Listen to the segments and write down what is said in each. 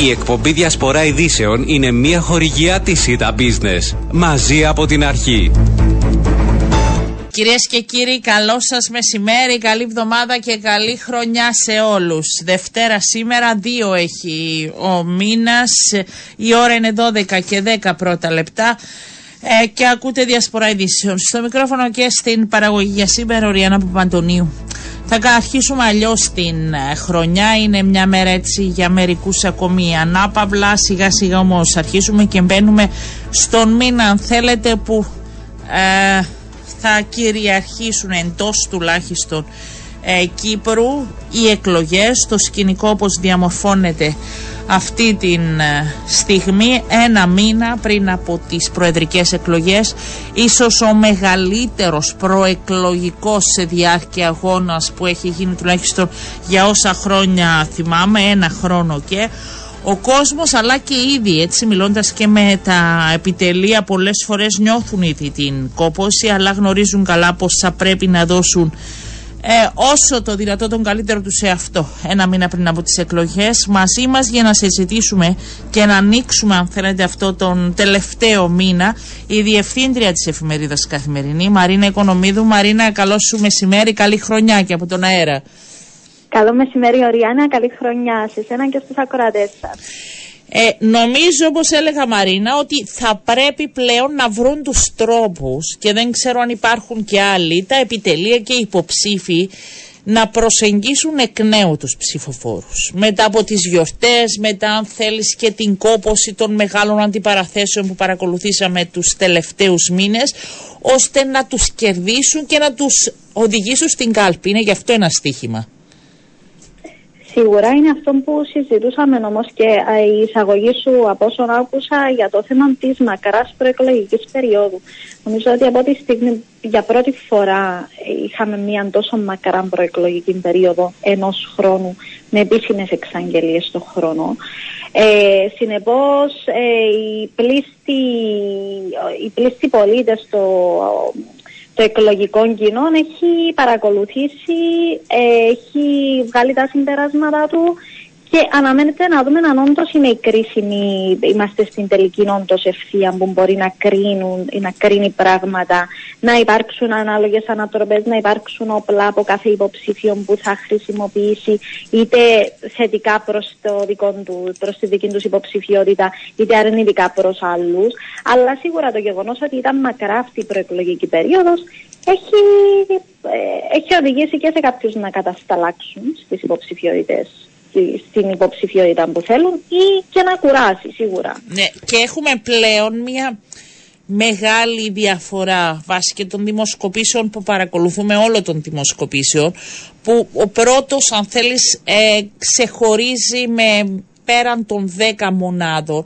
Η εκπομπή Διασπορά Ειδήσεων είναι μια χορηγιά της ΙΤΑ Business. Μαζί από την αρχή. Κυρίες και κύριοι, καλό σας μεσημέρι, καλή εβδομάδα και καλή χρονιά σε όλους. Δευτέρα σήμερα, δύο έχει ο μήνας, η ώρα είναι 12 και 10 πρώτα λεπτά. Ε, και ακούτε διασπορά ειδήσεων. Στο μικρόφωνο και στην παραγωγή για σήμερα, ο Ριάννα Παπαντονίου. Θα αρχίσουμε αλλιώς την ε, χρονιά. Είναι μια μέρα έτσι για μερικούς ακόμη ανάπαυλα. Σιγά σιγά όμως αρχίζουμε και μπαίνουμε στον μήνα, αν θέλετε, που ε, θα κυριαρχήσουν εντός τουλάχιστον ε, Κύπρου οι εκλογές, το σκηνικό όπως διαμορφώνεται αυτή τη ε, στιγμή ένα μήνα πριν από τις προεδρικές εκλογές ίσως ο μεγαλύτερος προεκλογικός σε διάρκεια αγώνας που έχει γίνει τουλάχιστον για όσα χρόνια θυμάμαι ένα χρόνο και ο κόσμος αλλά και ήδη έτσι μιλώντας και με τα επιτελεία πολλές φορές νιώθουν ήδη την κόπωση αλλά γνωρίζουν καλά πως θα πρέπει να δώσουν ε, όσο το δυνατό τον καλύτερο του σε αυτό ένα μήνα πριν από τις εκλογές. Μαζί μας για να συζητήσουμε και να ανοίξουμε αν θέλετε αυτό τον τελευταίο μήνα η διευθύντρια της εφημερίδας Καθημερινή Μαρίνα Οικονομίδου. Μαρίνα καλό σου μεσημέρι, καλή χρονιά και από τον αέρα. Καλό μεσημέρι Οριάννα, καλή χρονιά σε εσένα και στους ακροατές σας ε, νομίζω όπως έλεγα Μαρίνα ότι θα πρέπει πλέον να βρουν τους τρόπους και δεν ξέρω αν υπάρχουν και άλλοι τα επιτελεία και οι υποψήφοι να προσεγγίσουν εκ νέου τους ψηφοφόρους. Μετά από τις γιορτές, μετά αν θέλεις και την κόποση των μεγάλων αντιπαραθέσεων που παρακολουθήσαμε τους τελευταίους μήνες, ώστε να τους κερδίσουν και να τους οδηγήσουν στην κάλπη. Είναι γι' αυτό ένα στίχημα. Σίγουρα είναι αυτό που συζητούσαμε όμως και η εισαγωγή σου από όσον άκουσα για το θέμα της μακράς προεκλογικής περίοδου. Νομίζω ότι από τη στιγμή για πρώτη φορά είχαμε μια τόσο μακρά προεκλογική περίοδο ενός χρόνου με επίσημες εξαγγελίες στον χρόνο. Ε, Συνεπώς, ε, οι πλήστοι, οι πλήστοι πολίτες στο το εκλογικό κοινό έχει παρακολουθήσει, έχει βγάλει τα συμπεράσματα του και αναμένεται να δούμε αν όντως είναι η κρίσιμη, είμαστε στην τελική όντως ευθεία που μπορεί να κρίνουν ή να κρίνει πράγματα, να υπάρξουν ανάλογες ανατροπές, να υπάρξουν όπλα από κάθε υποψήφιο που θα χρησιμοποιήσει, είτε θετικά προς προς τη δική τους υποψηφιότητα, είτε αρνητικά προς άλλους. Αλλά σίγουρα το γεγονός ότι ήταν μακρά αυτή η προεκλογική περίοδος έχει, ε, έχει οδηγήσει και σε κάποιους να κατασταλάξουν στις υποψηφιότητες στην υποψηφιότητα που θέλουν ή και να κουράσει σίγουρα. Ναι, και έχουμε πλέον μια μεγάλη διαφορά βάσει και των δημοσκοπήσεων που παρακολουθούμε όλων των δημοσκοπήσεων που ο πρώτος αν θέλεις ε, ξεχωρίζει με πέραν των 10 μονάδων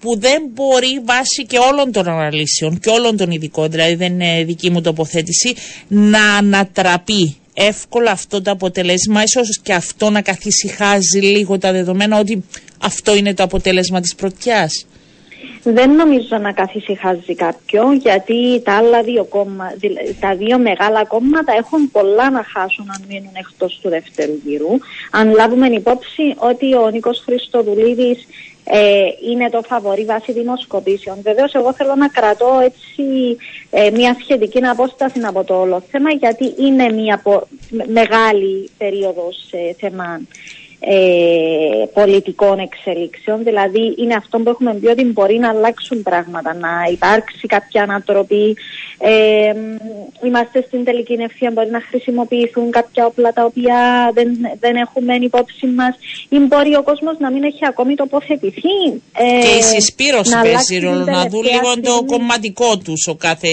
που δεν μπορεί βάσει και όλων των αναλύσεων και όλων των ειδικών, δηλαδή δεν είναι δική μου τοποθέτηση, να ανατραπεί εύκολα αυτό το αποτέλεσμα, ίσως και αυτό να καθησυχάζει λίγο τα δεδομένα ότι αυτό είναι το αποτέλεσμα της πρωτιάς. Δεν νομίζω να καθησυχάζει κάποιον γιατί τα άλλα δύο, κόμμα, τα δύο μεγάλα κόμματα έχουν πολλά να χάσουν αν μείνουν εκτός του δεύτερου γύρου. Αν λάβουμε υπόψη ότι ο Νίκος Χριστοδουλίδης ε, είναι το φαβορή βάση δημοσκοπήσεων. Βεβαίως, εγώ θέλω να κρατώ έτσι ε, μια σχετική απόσταση από το όλο θέμα, γιατί είναι μια μεγάλη περίοδος ε, θεμάτων ε, πολιτικών εξελίξεων. Δηλαδή είναι αυτό που έχουμε πει ότι μπορεί να αλλάξουν πράγματα, να υπάρξει κάποια ανατροπή. Ε, είμαστε στην τελική ευθεία, μπορεί να χρησιμοποιηθούν κάποια όπλα τα οποία δεν, δεν έχουμε υπόψη μας ή μπορεί ο κόσμος να μην έχει ακόμη τοποθετηθεί. Ε, και η συσπήρωση παίζει ρόλο, να δουν λίγο το κομματικό τους ο κάθε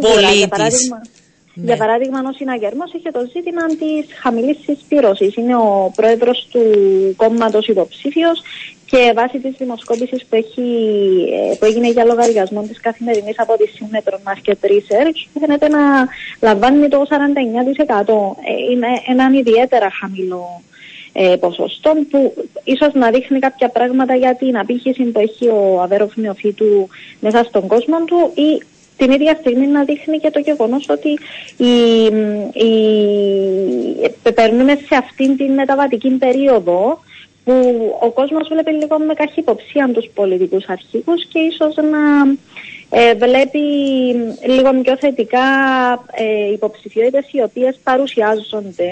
πολίτης. Ναι. Για παράδειγμα, ο συναγερμός είχε το ζήτημα της χαμηλής συσπήρωσης. Είναι ο πρόεδρος του κόμματος υποψήφιος και βάσει της δημοσκόπησης που, ε, που έγινε για λογαριασμό της καθημερινής από τη Σύμμετρο Market Research, φαίνεται να λαμβάνει το 49%. Ε, είναι ένα ιδιαίτερα χαμηλό ε, ποσοστό που ίσως να δείχνει κάποια πράγματα για την απήχηση που έχει ο Αβέροφ Νεοφύτου μέσα στον κόσμο του ή την ίδια στιγμή να δείχνει και το γεγονός ότι η, η, περνούμε σε αυτήν την μεταβατική περίοδο που που ο κόσμος βλέπει λίγο με καχυποψία τους πολιτικούς αρχηγούς και ίσως να ε, βλέπει λίγο πιο θετικά ε, υποψηφιότητες οι οποίες παρουσιάζονται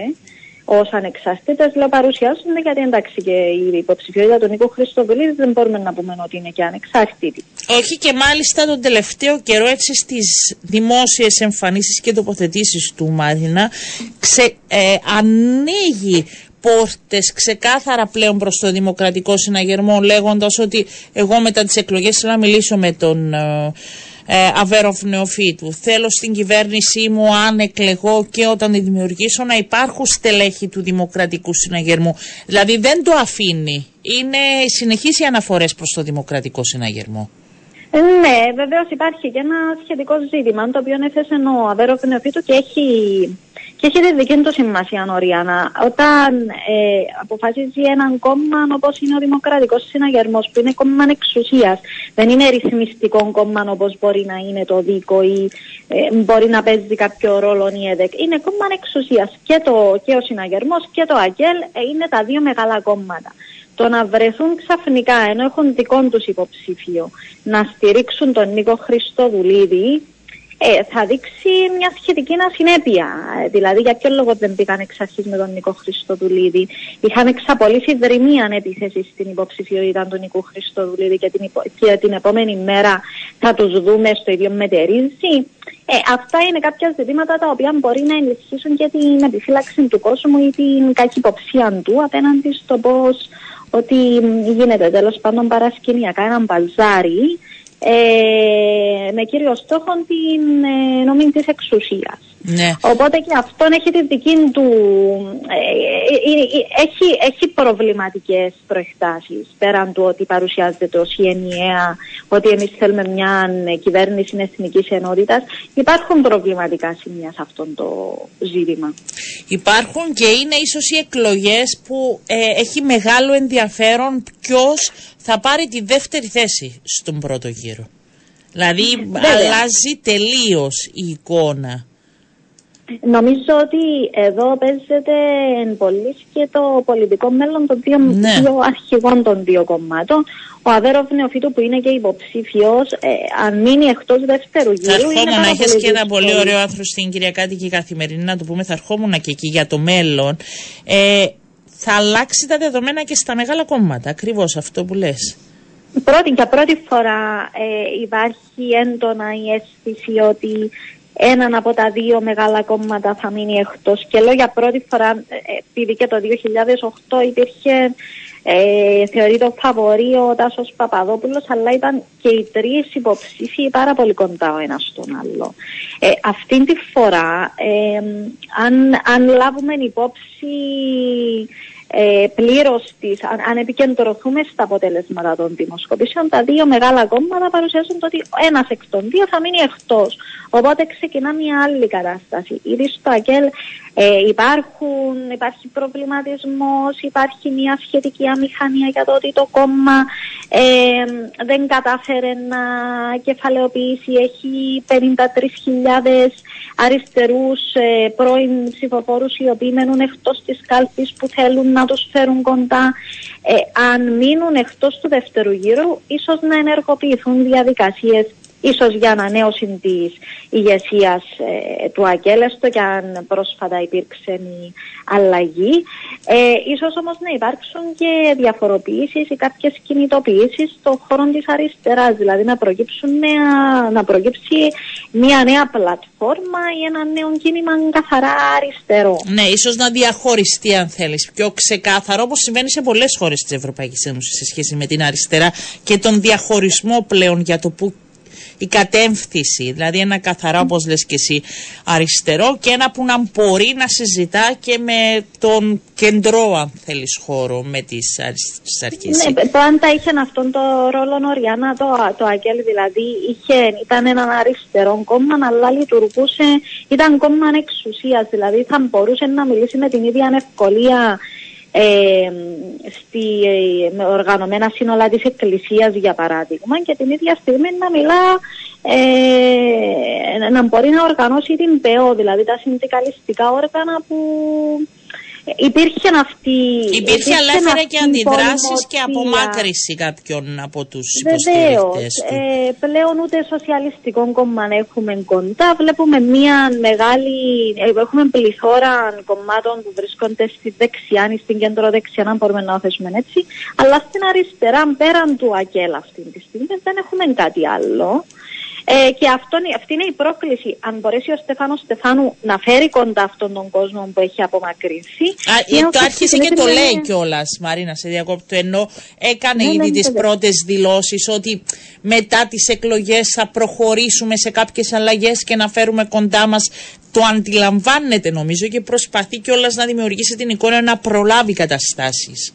ως ανεξάρτητε, λέω παρουσιάζονται γιατί εντάξει και η υποψηφιότητα του Νίκο Χριστοδουλίδη δεν μπορούμε να πούμε ότι είναι και ανεξάρτητη. Όχι και μάλιστα τον τελευταίο καιρό έτσι στις δημόσιες εμφανίσεις και τοποθετήσεις του Μάρινα ξε, ε, ανοίγει πόρτες ξεκάθαρα πλέον προς το Δημοκρατικό Συναγερμό λέγοντας ότι εγώ μετά τις εκλογές θέλω να μιλήσω με τον ε, ε, Αβέροφ Νεοφύτου. Θέλω στην κυβέρνησή μου, αν εκλεγώ και όταν τη δημιουργήσω, να υπάρχουν στελέχη του Δημοκρατικού Συναγερμού. Δηλαδή δεν το αφήνει. Είναι συνεχείς οι αναφορές προς το Δημοκρατικό Συναγερμό. Ε, ναι, βεβαίως υπάρχει και ένα σχετικό ζήτημα το οποίο έθεσε ο Αβέροφ Νεοφύτου και έχει και έχει τη δική του σημασία, Νοριάννα. Όταν ε, αποφασίζει έναν κόμμα όπως είναι ο Δημοκρατικός Συναγερμός, που είναι κόμμα εξουσίας, δεν είναι ρυθμιστικό κόμμα όπως μπορεί να είναι το ΔΙΚΟ ή ε, μπορεί να παίζει κάποιο ρόλο η ΕΔΕΚ. Είναι κόμμα εξουσίας. Και, και ο Συναγερμός και το ΑΚΕΛ ε, είναι τα δύο μεγάλα κόμματα. Το να βρεθούν ξαφνικά, ενώ έχουν δικό τους υποψήφιο, να στηρίξουν τον Νίκο Χριστοδουλίδη, ε, θα δείξει μια σχετική ασυνέπεια. Ε, δηλαδή, για ποιο λόγο δεν πήγαν εξ αρχής με τον Νίκο Χριστοδουλίδη. Είχαν εξαπολύσει δρυμία επίθεση στην υποψηφιότητα του Νίκου Χριστοδουλίδη και την, υπο... και την επόμενη μέρα θα τους δούμε στο ίδιο μετερίζει. Ε, αυτά είναι κάποια ζητήματα τα οποία μπορεί να ενισχύσουν και την επιφύλαξη του κόσμου ή την καχυποψία του απέναντι στο πώς ότι γίνεται τέλος πάντων παρασκηνιακά ένα μπαλζάρι ε, με κύριο στόχο την ε, νομή της εξουσίας. Ναι. Οπότε και αυτόν έχει τη δική του, ε, ε, ε, έχει, έχει προβληματικές προεκτάσεις πέραν του ότι παρουσιάζεται ως η ενιαία, ότι εμείς θέλουμε μια κυβέρνηση εθνικής ενότητας. Υπάρχουν προβληματικά σημεία σε αυτό το ζήτημα. Υπάρχουν και είναι ίσως οι εκλογές που έχει μεγάλο ενδιαφέρον ποιος θα πάρει τη δεύτερη θέση στον πρώτο γύρο. Δηλαδή αλλάζει τελείως η εικόνα. Νομίζω ότι εδώ παίζεται πολύ και το πολιτικό μέλλον των δύο, ναι. αρχηγών των δύο κομμάτων. Ο Αβέροφ Νεοφίτου που είναι και υποψήφιος, ε, αν μείνει εκτός δεύτερου γύρου. Θα ερχόμουν να έχεις και ένα πολύ ωραίο άνθρωπο στην Κυριακάτικη Καθημερινή, να το πούμε, θα ερχόμουν και εκεί για το μέλλον. Ε, θα αλλάξει τα δεδομένα και στα μεγάλα κόμματα. Ακριβώς αυτό που λες. Πρώτη, για πρώτη φορά ε, υπάρχει έντονα η αίσθηση ότι έναν από τα δύο μεγάλα κόμματα θα μείνει εκτός. Και λέω για πρώτη φορά, ε, επειδή και το 2008 υπήρχε ε, θεωρείται ο φαβορή ο Τάσος Παπαδόπουλος, αλλά ήταν και οι τρεις υποψήφοι πάρα πολύ κοντά ο ένας στον άλλο. Ε, αυτή τη φορά, ε, αν, αν λάβουμε υπόψη ε, πλήρως τη, αν, αν επικεντρωθούμε στα αποτελέσματα των δημοσκοπήσεων, τα δύο μεγάλα κόμματα παρουσιάζουν ότι ένας εκ των δύο θα μείνει εκτός. Οπότε ξεκινά μια άλλη κατάσταση. Ήδη στο ΑΚΕΛ ε, υπάρχουν, υπάρχει προβληματισμός, υπάρχει μια σχετική αμηχανία για το ότι το κόμμα ε, δεν κατάφερε να κεφαλαιοποιήσει, έχει 53.000 αριστερούς ε, πρώην ψηφοφόρους οι οποίοι μένουν εκτός της κάλπης που θέλουν να τους φέρουν κοντά. Ε, αν μείνουν εκτός του δεύτερου γύρου, ίσως να ενεργοποιηθούν διαδικασίες ίσως για ανανέωση της ηγεσίας ε, του ΑΚΕΛ, έστω και αν πρόσφατα υπήρξε η αλλαγή. Ε, ίσως όμως να υπάρξουν και διαφοροποιήσεις ή κάποιες κινητοποιήσεις στον χώρο της αριστεράς, δηλαδή να, προκύψουν νέα, να προκύψει μια νέα πλατφόρμα ή ένα νέο κίνημα καθαρά αριστερό. Ναι, ίσως να διαχωριστεί αν θέλεις πιο ξεκάθαρο όπως συμβαίνει σε πολλές χώρες της Ευρωπαϊκής Ένωσης σε σχέση με την αριστερά και τον διαχωρισμό πλέον για το που η κατεύθυνση, δηλαδή ένα καθαρά όπως λες και εσύ αριστερό και ένα που να μπορεί να συζητά και με τον κεντρό αν θέλεις χώρο με τις αρχές. Ναι, πάντα είχε αυτόν το ρόλο Νοριάννα το, το Αγγέλ, δηλαδή είχε, ήταν ένα αριστερό κόμμα αλλά λειτουργούσε, ήταν κόμμα εξουσίας, δηλαδή θα μπορούσε να μιλήσει με την ίδια ευκολία ε, στη, ε, με οργανωμένα σύνολα της Εκκλησίας για παράδειγμα και την ίδια στιγμή να μιλά ε, να μπορεί να οργανώσει την ΠΕΟ, δηλαδή τα συνδικαλιστικά όργανα που Υπήρχε αυτή. Υπήρχε, αλλά έφερε και αντιδράσεις και απομάκρυση κάποιων από τους υποστηρικτές του. Ε, πλέον ούτε σοσιαλιστικό κόμμα έχουμε κοντά. Βλέπουμε μια μεγάλη. Ε, έχουμε πληθώρα κομμάτων που βρίσκονται στη δεξιά ή στην κεντροδεξιά, αν μπορούμε να θέσουμε έτσι. Αλλά στην αριστερά, πέραν του ΑΚΕΛ αυτή τη στιγμή, δεν έχουμε κάτι άλλο. Ε, και αυτό, αυτή είναι η πρόκληση. Αν μπορέσει ο Στεφάνος Στεφάνου να φέρει κοντά αυτόν τον κόσμο που έχει απομακρύνσει. Α, το άρχισε και το λέει κιόλας, Μαρίνα, σε διακόπτω. Ενώ έκανε ναι, ήδη ναι, τις πρώτες δηλώσεις ότι μετά τις εκλογές θα προχωρήσουμε σε κάποιες αλλαγές και να φέρουμε κοντά μας. Το αντιλαμβάνεται νομίζω και προσπαθεί κιόλας να δημιουργήσει την εικόνα να προλάβει καταστάσεις.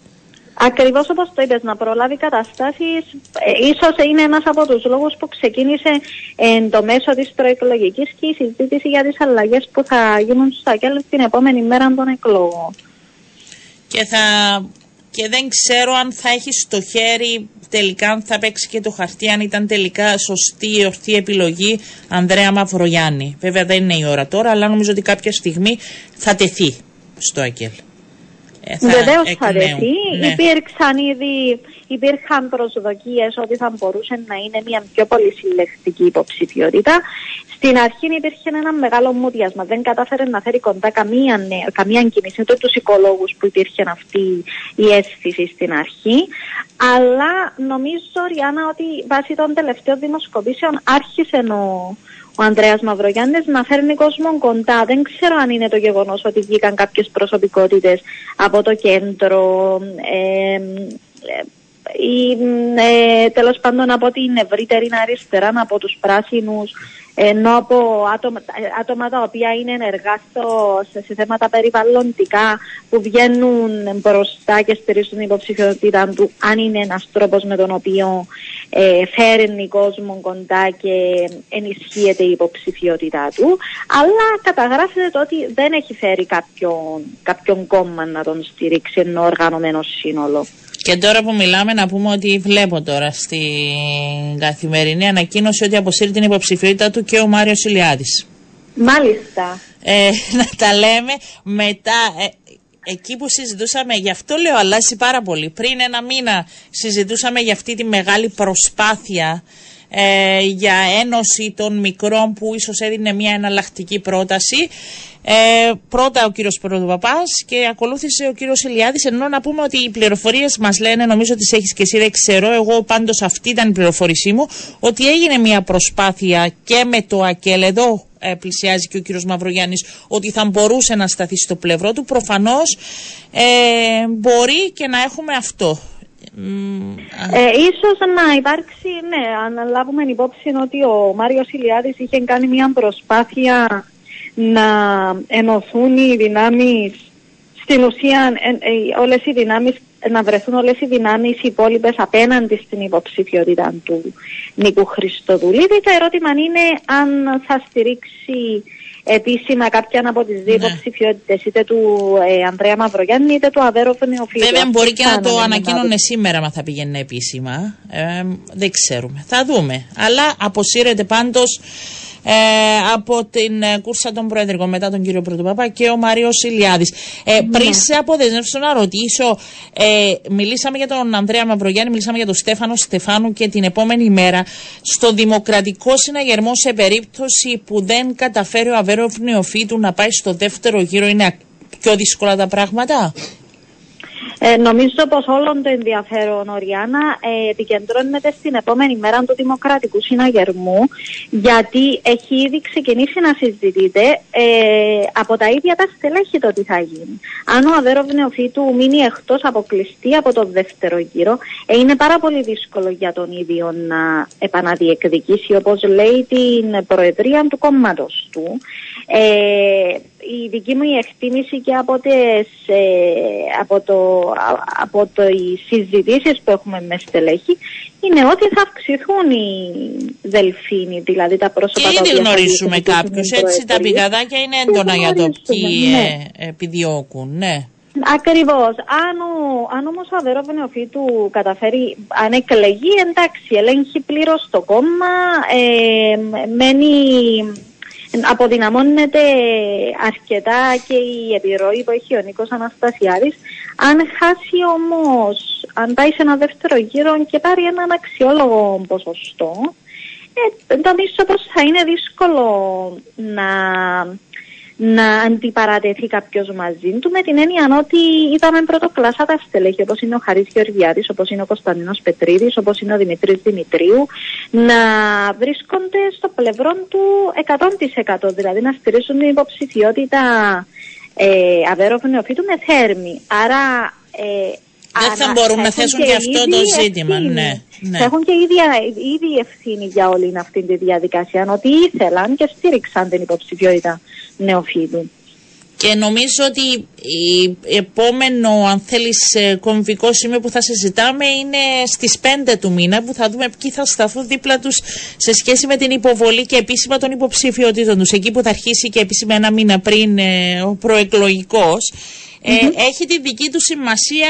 Ακριβώς όπως το είπες, να προλάβει καταστάσεις, ε, ίσως είναι ένας από τους λόγους που ξεκίνησε εν το μέσο της προεκλογικής και η συζήτηση για τις αλλαγές που θα γίνουν στο ΑΚΕΛ την επόμενη μέρα των εκλογών. Και, θα... και δεν ξέρω αν θα έχεις στο χέρι τελικά αν θα παίξει και το χαρτί, αν ήταν τελικά σωστή η ορθή επιλογή Ανδρέα Μαυρογιάννη. Βέβαια δεν είναι η ώρα τώρα, αλλά νομίζω ότι κάποια στιγμή θα τεθεί στο ΑΚΕΛ. Ε, Βεβαίως θα δεθεί. Ναι. Υπήρξαν ήδη υπήρχαν προσδοκίες ότι θα μπορούσε να είναι μια πιο πολύ συλλεκτική υποψηφιότητα. Στην αρχή υπήρχε ένα μεγάλο μουδιασμα. Δεν κατάφερε να φέρει κοντά καμία, καμία κίνηση, ούτε τους οικολόγους που υπήρχε αυτή η αίσθηση στην αρχή. Αλλά νομίζω, Ριάννα, ότι βάσει των τελευταίων δημοσκοπήσεων άρχισε ο, ο Ανδρέας Μαυρογιάννης να φέρνει κόσμο κοντά. Δεν ξέρω αν είναι το γεγονός ότι βγήκαν κάποιες προσωπικότητες από το κέντρο ε, ή ε, τέλος πάντων από την ευρύτερη αριστερά, από τους πράσινους ενώ από άτομα, άτομα τα οποία είναι ενεργά στο, σε, θέματα περιβαλλοντικά που βγαίνουν μπροστά και στηρίζουν την υποψηφιότητα του αν είναι ένας τρόπος με τον οποίο ε, φέρνει κόσμο κοντά και ενισχύεται η υποψηφιότητά του αλλά καταγράφεται το ότι δεν έχει φέρει κάποιον, κάποιον κόμμα να τον στηρίξει ενώ οργανωμένο σύνολο. Και τώρα που μιλάμε να πούμε ότι βλέπω τώρα στην καθημερινή ανακοίνωση ότι αποσύρει την υποψηφιότητα του και ο Μάριος Ηλιάδης. Μάλιστα. Ε, να τα λέμε μετά, ε, εκεί που συζητούσαμε, γι' αυτό λέω αλλάζει πάρα πολύ. Πριν ένα μήνα συζητούσαμε για αυτή τη μεγάλη προσπάθεια ε, για ένωση των μικρών που ίσως έδινε μια εναλλακτική πρόταση. Ε, πρώτα ο κύριος Πρωτοπαπάς και ακολούθησε ο κύριος Ηλιάδης ενώ να πούμε ότι οι πληροφορίες μας λένε, νομίζω ότι έχεις και εσύ δεν ξέρω, εγώ πάντως αυτή ήταν η πληροφορήσή μου, ότι έγινε μια προσπάθεια και με το ΑΚΕΛ εδώ ε, πλησιάζει και ο κύριος Μαυρογιάννης ότι θα μπορούσε να σταθεί στο πλευρό του προφανώς ε, μπορεί και να έχουμε αυτό ε, ίσως να υπάρξει, ναι, αν λάβουμε υπόψη ότι ο Μάριος Ηλιάδης είχε κάνει μια προσπάθεια να ενωθούν οι δυνάμεις, στην ουσία ε, ε, όλες οι δυνάμεις, να βρεθούν όλες οι δυνάμεις οι υπόλοιπες απέναντι στην υποψηφιότητα του Νίκου Χριστοδουλίδη. Το ερώτημα είναι αν θα στηρίξει επίσημα κάποια από τις δύο ναι. υποψηφιότητες, είτε του ε, Ανδρέα Μαυρογιάννη είτε του Αβέροφ Νεοφίλου. Βέβαια, μπορεί και να το ανακοίνωνε σήμερα, μα θα πηγαίνει επίσημα. Ε, δεν ξέρουμε. Θα δούμε. Αλλά αποσύρεται πάντως ε, από την ε, κούρσα των Προεδρικών μετά τον κύριο Πρωτοπαπά και ο Μάριο Ηλιάδης. Ε, ναι. Πριν σε αποδεσμεύσω να ρωτήσω, ε, μιλήσαμε για τον Ανδρέα Μαυρογιάννη, μιλήσαμε για τον Στέφανο Στεφάνου και την επόμενη μέρα στο Δημοκρατικό Συναγερμό σε περίπτωση που δεν καταφέρει ο Αβέροφ Νεοφύτου να πάει στο δεύτερο γύρο είναι πιο δύσκολα τα πράγματα. Ε, νομίζω πως όλο το ενδιαφέρον, Οριάννα, ε, επικεντρώνεται στην επόμενη μέρα του Δημοκρατικού Συναγερμού, γιατί έχει ήδη ξεκινήσει να συζητείται ε, από τα ίδια τα στελέχη το τι θα γίνει. Αν ο Αβέροβ Νεοφύτου μείνει εκτός αποκλειστή από το δεύτερο γύρο, ε, είναι πάρα πολύ δύσκολο για τον ίδιο να επαναδιεκδικήσει, όπως λέει, την προεδρία του κόμματος του. Ε, η δική μου εκτίμηση και από, τις, ε, από, το, από το, οι συζητήσεις που έχουμε με στελέχη είναι ότι θα αυξηθούν οι δελφίνοι, δηλαδή τα πρόσωπα και ήδη γνωρίζουμε κάποιους, έτσι τα πηγαδάκια είναι έντονα για το ποιοι ναι. ε, επιδιώκουν, ναι. Ακριβώς. Αν, ο, αν όμως ο Αβερόβ Νεοφύτου καταφέρει, αν εκλεγεί, εντάξει, ελέγχει πλήρως το κόμμα, ε, μένει αποδυναμώνεται αρκετά και η επιρροή που έχει ο Νίκος Αναστασιάδης. Αν χάσει όμως, αν πάει σε ένα δεύτερο γύρο και πάρει έναν αξιόλογο ποσοστό, ε, νομίζω πως θα είναι δύσκολο να να αντιπαρατεθεί κάποιος μαζί του με την έννοια ότι είδαμε πρωτοκλάσσα τα στελέχη όπως είναι ο Χαρή Γεωργιάδης, όπως είναι ο Κωνσταντίνος Πετρίδης, όπως είναι ο Δημητρής Δημητρίου, να βρίσκονται στο πλευρό του 100%. Δηλαδή να στηρίζουν την υποψηφιότητα ε, Αβέροφου Νεοφύτου με θέρμη. Άρα ε, δεν θα μπορούν να θέσουν και, αυτό το ζήτημα. Ναι, ναι. Θα έχουν και ήδη ευθύνη για όλη αυτή τη διαδικασία. Ότι ήθελαν και στήριξαν την υποψηφιότητα νεοφύτου. Και νομίζω ότι η επόμενο, αν θέλεις, ε, κομβικό σημείο που θα συζητάμε είναι στις 5 του μήνα που θα δούμε ποιοι θα σταθούν δίπλα τους σε σχέση με την υποβολή και επίσημα των υποψηφιότητων τους. Εκεί που θα αρχίσει και επίσημα ένα μήνα πριν ε, ο προεκλογικός. Ε, έχει τη δική του σημασία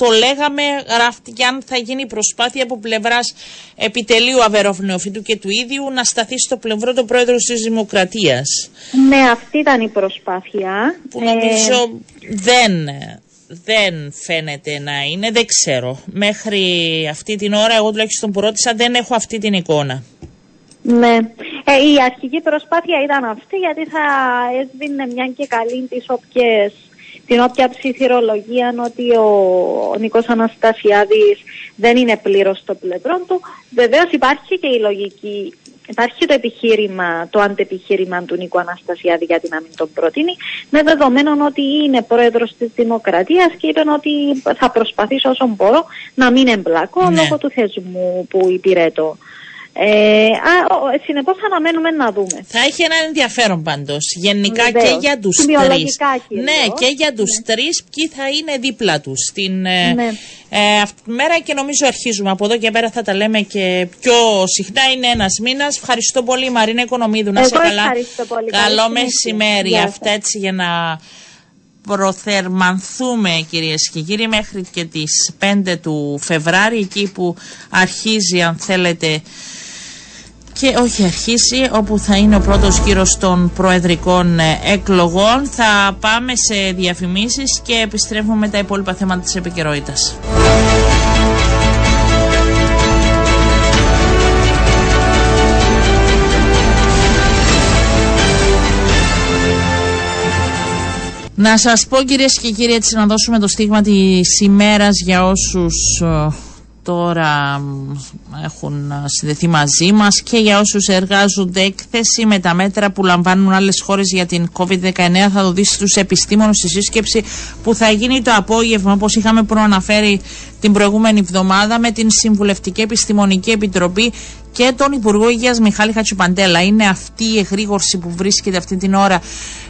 το λέγαμε, γράφτηκε αν θα γίνει προσπάθεια από πλευράς επιτελείου Αβεροφνεοφύτου και του ίδιου να σταθεί στο πλευρό του πρόεδρου της Δημοκρατίας. Ναι, αυτή ήταν η προσπάθεια. Που νομίζω δεν, δεν φαίνεται να είναι, δεν ξέρω. Μέχρι αυτή την ώρα, εγώ τουλάχιστον που ρώτησα, δεν έχω αυτή την εικόνα. Ναι. Ε, η αρχική προσπάθεια ήταν αυτή γιατί θα έσβηνε μια και καλή τις όποιες την όποια ψηφιρολογία ότι ο, ο Νικός Αναστασιάδης δεν είναι πλήρως στο πλευρό του. Βεβαίως υπάρχει και η λογική, υπάρχει το επιχείρημα, το αντεπιχείρημα του Νίκου Αναστασιάδη γιατί να μην τον προτείνει, με δεδομένο ότι είναι πρόεδρος της Δημοκρατίας και είπε ότι θα προσπαθήσω όσο μπορώ να μην εμπλακώ ναι. λόγω του θεσμού που υπηρετώ. Ε, Συνεπώς αναμένουμε να δούμε. Θα έχει ένα ενδιαφέρον πάντως. Γενικά και για τους τρεις. Ναι, και για τους τρεις, ποιοι θα είναι δίπλα τους στην ε, ναι. ε, αυτή τη μέρα και νομίζω αρχίζουμε. Από εδώ και πέρα θα τα λέμε και πιο συχνά. Είναι ένας μήνας. Ευχαριστώ πολύ, Μαρίνα Οικονομίδου. Να σε καλά. Πολύ. Καλό μεσημέρι. Αυτά έτσι για να προθερμανθούμε κυρίες και κύριοι μέχρι και τις 5 του Φεβράρι εκεί που αρχίζει αν θέλετε και όχι αρχίσει όπου θα είναι ο πρώτος γύρος των προεδρικών ε, εκλογών. Θα πάμε σε διαφημίσεις και επιστρέφουμε με τα υπόλοιπα θέματα της επικαιρότητας. Να σας πω κυρίες και κύριοι έτσι να δώσουμε το στίγμα της ημέρας για όσους ε, τώρα έχουν συνδεθεί μαζί μας και για όσους εργάζονται έκθεση με τα μέτρα που λαμβάνουν άλλες χώρες για την COVID-19 θα το δεις στους επιστήμονες στη σύσκεψη που θα γίνει το απόγευμα όπως είχαμε προαναφέρει την προηγούμενη εβδομάδα με την Συμβουλευτική Επιστημονική Επιτροπή και τον Υπουργό Υγείας Μιχάλη Χατσουπαντέλα. Είναι αυτή η εγρήγορση που βρίσκεται αυτή την ώρα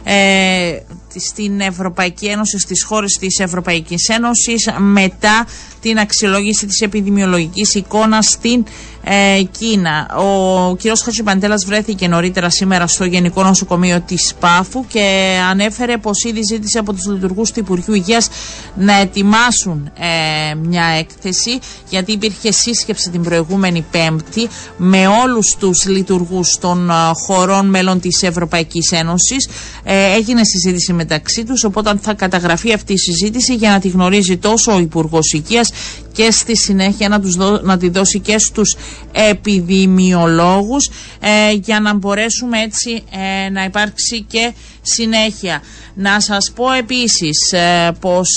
ε, στην Ευρωπαϊκή Ένωση, στις χώρες της Ευρωπαϊκής Ένωσης μετά την αξιολόγηση της επιδημιολογικής εικόνας στην ε, Κίνα. Ο κ. Χατσιπαντέλας βρέθηκε νωρίτερα σήμερα στο Γενικό Νοσοκομείο της Πάφου και ανέφερε πως ήδη ζήτησε από τους λειτουργούς του Υπουργείου Υγείας να ετοιμάσουν ε, μια έκθεση γιατί υπήρχε σύσκεψη την προηγούμενη Πέμπτη με όλους τους λειτουργούς των ε, χωρών μέλων της Ευρωπαϊκής Ένωσης. Ε, έγινε συζήτηση μεταξύ τους οπότε θα καταγραφεί αυτή η συζήτηση για να τη γνωρίζει τόσο ο Υπουργός Υγείας και στη συνέχεια να, τους να τη δώσει και στους επιδημιολόγους ε, για να μπορέσουμε έτσι ε, να υπάρξει και συνέχεια. Να σας πω επίσης ε, πως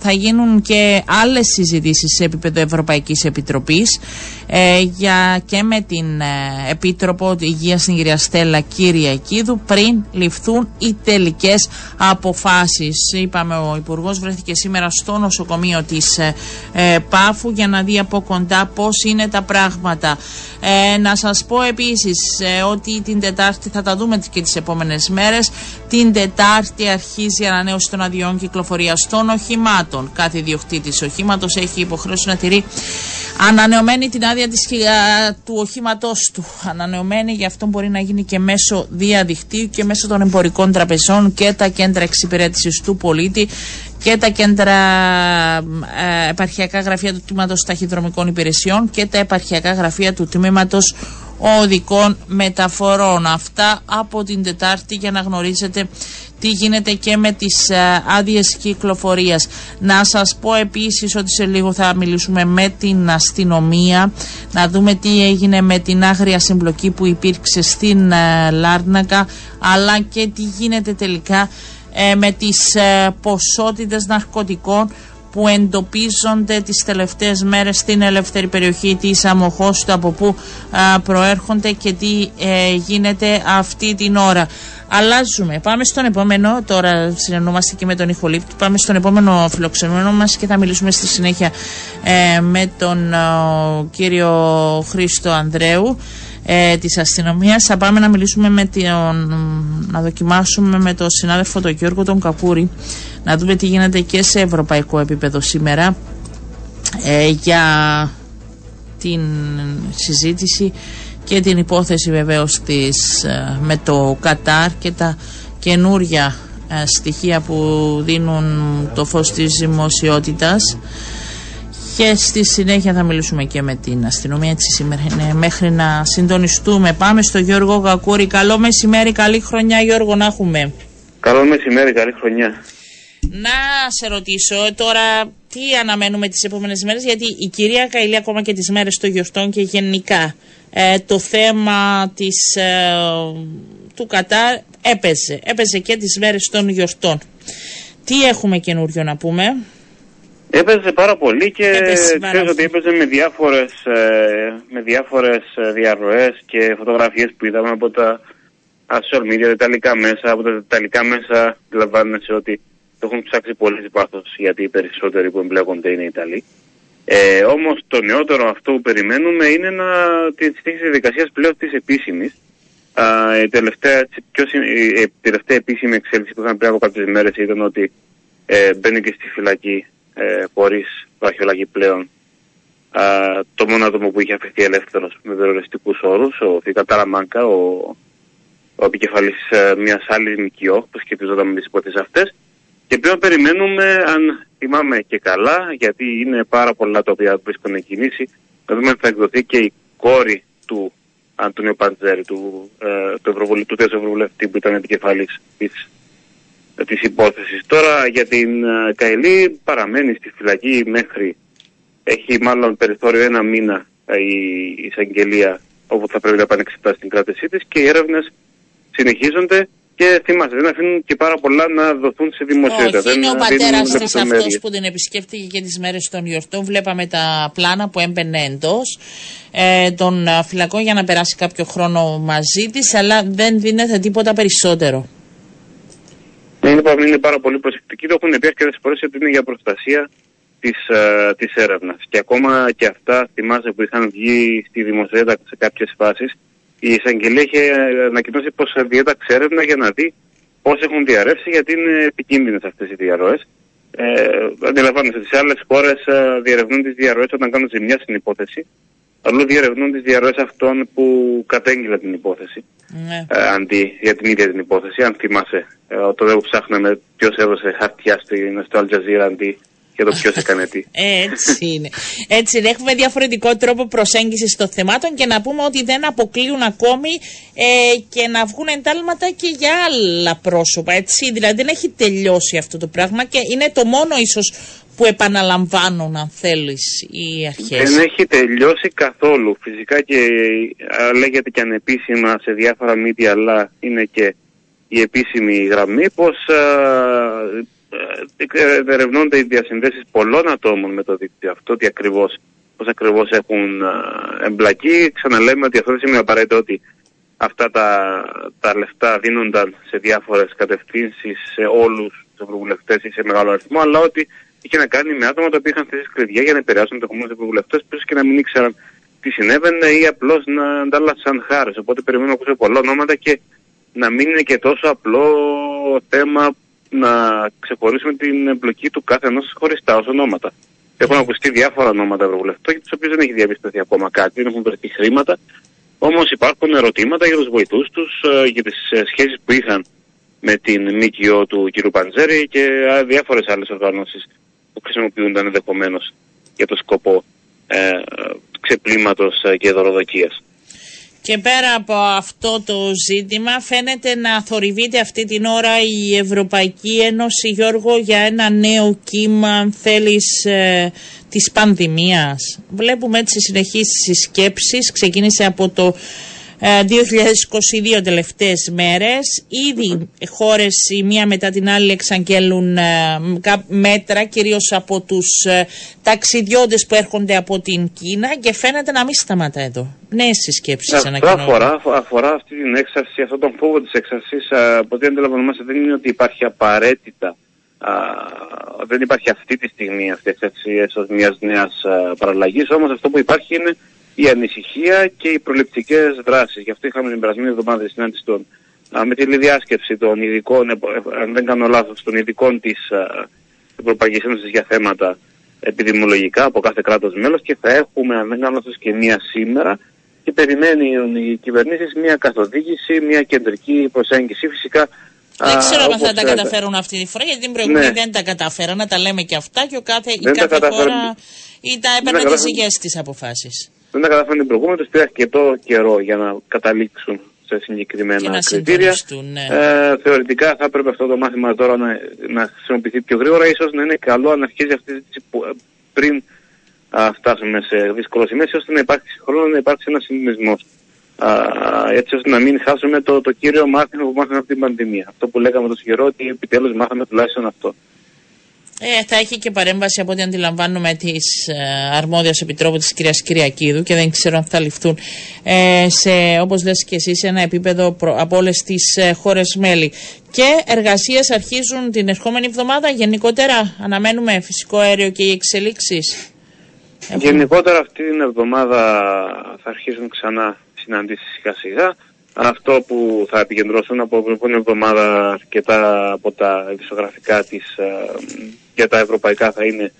θα γίνουν και άλλες συζητήσεις σε επίπεδο Ευρωπαϊκής Επιτροπής ε, για, και με την ε, Επίτροπο Υγείας στην κυρία Στέλλα Κυριακίδου πριν ληφθούν οι τελικές αποφάσεις. Είπαμε ο Υπουργός βρέθηκε σήμερα στο νοσοκομείο της ε, Πάφου για να δει από κοντά πώς είναι τα πράγματα. να σας πω επίσης ότι την Τετάρτη θα τα δούμε και τις επόμενες μέρες. Την Τετάρτη αρχίζει η ανανέωση των αδειών κυκλοφορίας των οχημάτων. Κάθε ιδιοκτήτης οχήματος έχει υποχρέωση να τηρεί ανανεωμένη την άδεια της, του οχήματός του. Ανανεωμένη, γι' αυτό μπορεί να γίνει και μέσω διαδικτύου και μέσω των εμπορικών τραπεζών και τα κέντρα εξυπηρέτησης του πολίτη και τα κέντρα ε, επαρχιακά γραφεία του τμήματος ταχυδρομικών υπηρεσιών και τα επαρχιακά γραφεία του τμήματος οδικών μεταφορών. Αυτά από την Τετάρτη για να γνωρίζετε τι γίνεται και με τις ε, άδειες κυκλοφορίας. Να σας πω επίσης ότι σε λίγο θα μιλήσουμε με την αστυνομία, να δούμε τι έγινε με την άγρια συμπλοκή που υπήρξε στην ε, Λάρνακα, αλλά και τι γίνεται τελικά ε, με τις ποσότητες ναρκωτικών που εντοπίζονται τις τελευταίες μέρες στην ελεύθερη περιοχή της Αμοχώστου από πού προέρχονται και τι γίνεται αυτή την ώρα. Αλλάζουμε. Πάμε στον επόμενο. Τώρα συνεννόμαστε και με τον Ιχολήπτη. Πάμε στον επόμενο φιλοξενούμενο μας και θα μιλήσουμε στη συνέχεια ε, με τον ε, κύριο Χρήστο Ανδρέου ε, της αστυνομίας. Θα πάμε να μιλήσουμε με τον, να δοκιμάσουμε με τον συνάδελφο τον Γιώργο τον Κακούρη να δούμε τι γίνεται και σε ευρωπαϊκό επίπεδο σήμερα ε, για την συζήτηση και την υπόθεση βεβαίως της ε, με το Κατάρ και τα καινούρια ε, στοιχεία που δίνουν το φως της δημοσιότητας. Και στη συνέχεια θα μιλήσουμε και με την αστυνομία έτσι σήμερα είναι μέχρι να συντονιστούμε. Πάμε στο Γιώργο Γακούρη. Καλό μεσημέρι, καλή χρονιά Γιώργο να έχουμε. Καλό μεσημέρι, καλή χρονιά να σε ρωτήσω τώρα τι αναμένουμε τις επόμενες μέρες γιατί η κυρία Καηλή ακόμα και τις μέρες των γιορτών και γενικά ε, το θέμα της, ε, του Κατάρ έπαιζε. Έπαιζε και τις μέρες των γιορτών. Τι έχουμε καινούριο να πούμε; Έπαιζε πάρα πολύ και ξέρω ότι έπαιζε με διάφορες, ε, με διάφορες διαρροές και φωτογραφίες που είδαμε από τα social media, τα ιταλικά μέσα. Από τα ιταλικά μέσα αντιλαμβάνεσαι ότι το έχουν ψάξει πολύ βάθος γιατί οι περισσότεροι που εμπλέκονται είναι Ιταλοί. Ε, Όμως το νεότερο αυτό που περιμένουμε είναι να, τη στήχη διαδικασία πλέον της επίσημης. Η τελευταία, η τελευταία επίσημη εξέλιξη που είχαμε πριν από κάποιες μέρες ήταν ότι ε, μπαίνει και στη φυλακή ε, χωρίς βραχιολαγή πλέον α, το μόνο άτομο που είχε αφαιθεί ελεύθερος με περιοριστικού όρους, ο Φίκα Ταραμάνκα, ο, ο επικεφαλής ε, μιας άλλης ΜΚΟ που σχετιζόταν με τις υπόθεσεις αυτές. Και πλέον περιμένουμε, αν θυμάμαι και καλά, γιατί είναι πάρα πολλά τα οποία βρίσκονται κινήσει, να δούμε αν θα εκδοθεί και η κόρη του Αντώνιο Παντζέρη, του, ε, του, του Ευρωβουλευτή που ήταν επικεφαλής της, της υπόθεσης. Τώρα για την ε, Καηλή παραμένει στη φυλακή μέχρι, έχει μάλλον περιθώριο ένα μήνα ε, η εισαγγελία όπου θα πρέπει να επανεξετάσει την κράτησή της και οι έρευνες συνεχίζονται και θυμάστε, δεν αφήνουν και πάρα πολλά να δοθούν σε δημοσιότητα. Όχι, είναι ο πατέρας τη αυτός που την επισκέφτηκε και τις μέρες των γιορτών. Βλέπαμε τα πλάνα που έμπαινε εντός ε, των φυλακών για να περάσει κάποιο χρόνο μαζί της, αλλά δεν δίνεται τίποτα περισσότερο. Είναι, είναι πάρα πολύ προσεκτικοί. Το έχουν πει αρκετές φορές ότι είναι για προστασία της της ε, έρευνας. Και ακόμα και αυτά θυμάσαι που είχαν βγει στη δημοσιότητα σε κάποιες φάσεις η εισαγγελία είχε ανακοινώσει πως διέταξε έρευνα για να δει πώς έχουν διαρρεύσει, γιατί είναι επικίνδυνες αυτές οι διαρροές. Ε, αντιλαμβάνεστε ότι σε άλλες χώρες ε, διερευνούν τις διαρροές όταν κάνουν ζημιά στην υπόθεση. Αλλού διερευνούν τις διαρροές αυτών που κατέγγειλαν την υπόθεση. Ναι. Ε, αντί για την ίδια την υπόθεση. Αν θυμάσαι, ε, τότε που ψάχναμε ποιος έδωσε χαρτιά στο Al αντί για το ποιος έκανε τι. Έτσι είναι. Έτσι είναι. Έχουμε διαφορετικό τρόπο προσέγγισης των θεμάτων και να πούμε ότι δεν αποκλείουν ακόμη ε, και να βγουν εντάλματα και για άλλα πρόσωπα. Έτσι. Δηλαδή δεν έχει τελειώσει αυτό το πράγμα και είναι το μόνο ίσως που επαναλαμβάνουν αν θέλεις οι αρχές. Δεν έχει τελειώσει καθόλου. Φυσικά και λέγεται και ανεπίσημα σε διάφορα μίδια αλλά είναι και η επίσημη γραμμή πως ε, ερευνώνται οι διασυνδέσεις πολλών ατόμων με το δίκτυο αυτό, ότι ακριβώς, πώς ακριβώς έχουν εμπλακεί. Ξαναλέμε ότι αυτό δεν σημαίνει απαραίτητο ότι αυτά τα, τα λεφτά δίνονταν σε διάφορες κατευθύνσεις σε όλους τους ευρωβουλευτές ή σε μεγάλο αριθμό, αλλά ότι είχε να κάνει με άτομα τα οποία είχαν θέσει κλειδιά για να επηρεάσουν το κομμάτι ευρωβουλευτές, πίσω και να μην ήξεραν τι συνέβαινε ή απλώς να αντάλλασαν χάρες. Οπότε περιμένουμε να ακούσουμε πολλά ονόματα και να μην είναι και τόσο απλό θέμα να ξεχωρίσουμε την εμπλοκή του κάθε ενός χωριστά ως ονόματα. Έχουν ακουστεί διάφορα ονόματα ευρωβουλευτών για τους οποίους δεν έχει διαπιστωθεί ακόμα κάτι, δεν έχουν βρεθεί χρήματα. Όμως υπάρχουν ερωτήματα για τους βοηθούς τους, ε, για τις ε, σχέσεις που είχαν με την ΜΚΟ του κ. Παντζέρη και διάφορες άλλες οργανώσεις που χρησιμοποιούνταν ενδεχομένως για το σκοπό ε, ξεπλήματος και δωροδοκίας. Και πέρα από αυτό το ζήτημα φαίνεται να θορυβείται αυτή την ώρα η Ευρωπαϊκή Ένωση Γιώργο για ένα νέο κύμα αν θέλεις ε, της πανδημίας. Βλέπουμε έτσι συνεχείς συσκέψεις, ξεκίνησε από το 2022 ε, τελευταίες μέρες. Ήδη χώρες η μία μετά την άλλη εξαγγέλουν ε, μέτρα κυρίως από τους ε, ταξιδιώτες που έρχονται από την Κίνα και φαίνεται να μην σταματά εδώ. Νέες συσκέψεις Αυτό αφορά, αφορά αυτή την έξαρση, αυτόν τον φόβο της έξαρσης από ό,τι αντιλαμβανόμαστε δεν είναι ότι υπάρχει απαραίτητα Α, δεν υπάρχει αυτή τη στιγμή αυτή η εξαρτησία μιας νέας παραλλαγής, όμως αυτό που υπάρχει είναι η ανησυχία και οι προληπτικές δράσεις. Γι' αυτό είχαμε την περασμένη εβδομάδα τη συνάντηση των, με τη διάσκεψη των ειδικών, ε, αν δεν κάνω λάθος, των ειδικών της Ευρωπαϊκής Ένωσης για θέματα επιδημιολογικά από κάθε κράτος μέλος και θα έχουμε, αν δεν κάνω λάθος, και μία σήμερα και περιμένουν οι κυβερνήσεις μία καθοδήγηση, μία κεντρική προσέγγιση. Φυσικά δεν ξέρω αν θα τα καταφέρουν αυτή τη φορά, γιατί την προηγούμενη ναι. δεν τα καταφέραν, να τα λέμε και αυτά και ο κάθε, η κάθε χώρα ή τα έπαιρνε τις δικές της αποφάσεις δεν τα καταφέρουν την προηγούμενη, τους πήρε αρκετό καιρό για να καταλήξουν σε συγκεκριμένα να κριτήρια. Ναι. Ε, θεωρητικά θα έπρεπε αυτό το μάθημα τώρα να, να χρησιμοποιηθεί πιο γρήγορα. Ίσως να είναι καλό να αρχίσει αυτή τη συζήτηση πριν α, φτάσουμε σε δύσκολο σημείο, ώστε να υπάρξει χρόνο να υπάρξει ένας συνδυασμό. Έτσι ώστε να μην χάσουμε το, το κύριο μάθημα που μάθαμε από την πανδημία. Αυτό που λέγαμε τόσο καιρό ότι επιτέλους μάθαμε τουλάχιστον αυτό. Ε, θα έχει και παρέμβαση από ό,τι αντιλαμβάνομαι της ε, αρμόδιας επιτρόπου της κυρίας Κυριακίδου και δεν ξέρω αν θα ληφθούν ε, σε, όπως λες και εσύ, σε ένα επίπεδο προ, από όλες τις ε, χώρες μέλη. Και εργασίες αρχίζουν την ερχόμενη εβδομάδα. Γενικότερα αναμένουμε φυσικό αέριο και οι εξελίξεις; Γενικότερα αυτή την εβδομάδα θα αρχίσουν ξανά συναντήσεις σιγά σιγά. Αυτό που θα επικεντρώσουν από την εβδομάδα αρκετά από τα ειδησογραφικά της ε, για τα ευρωπαϊκά θα είναι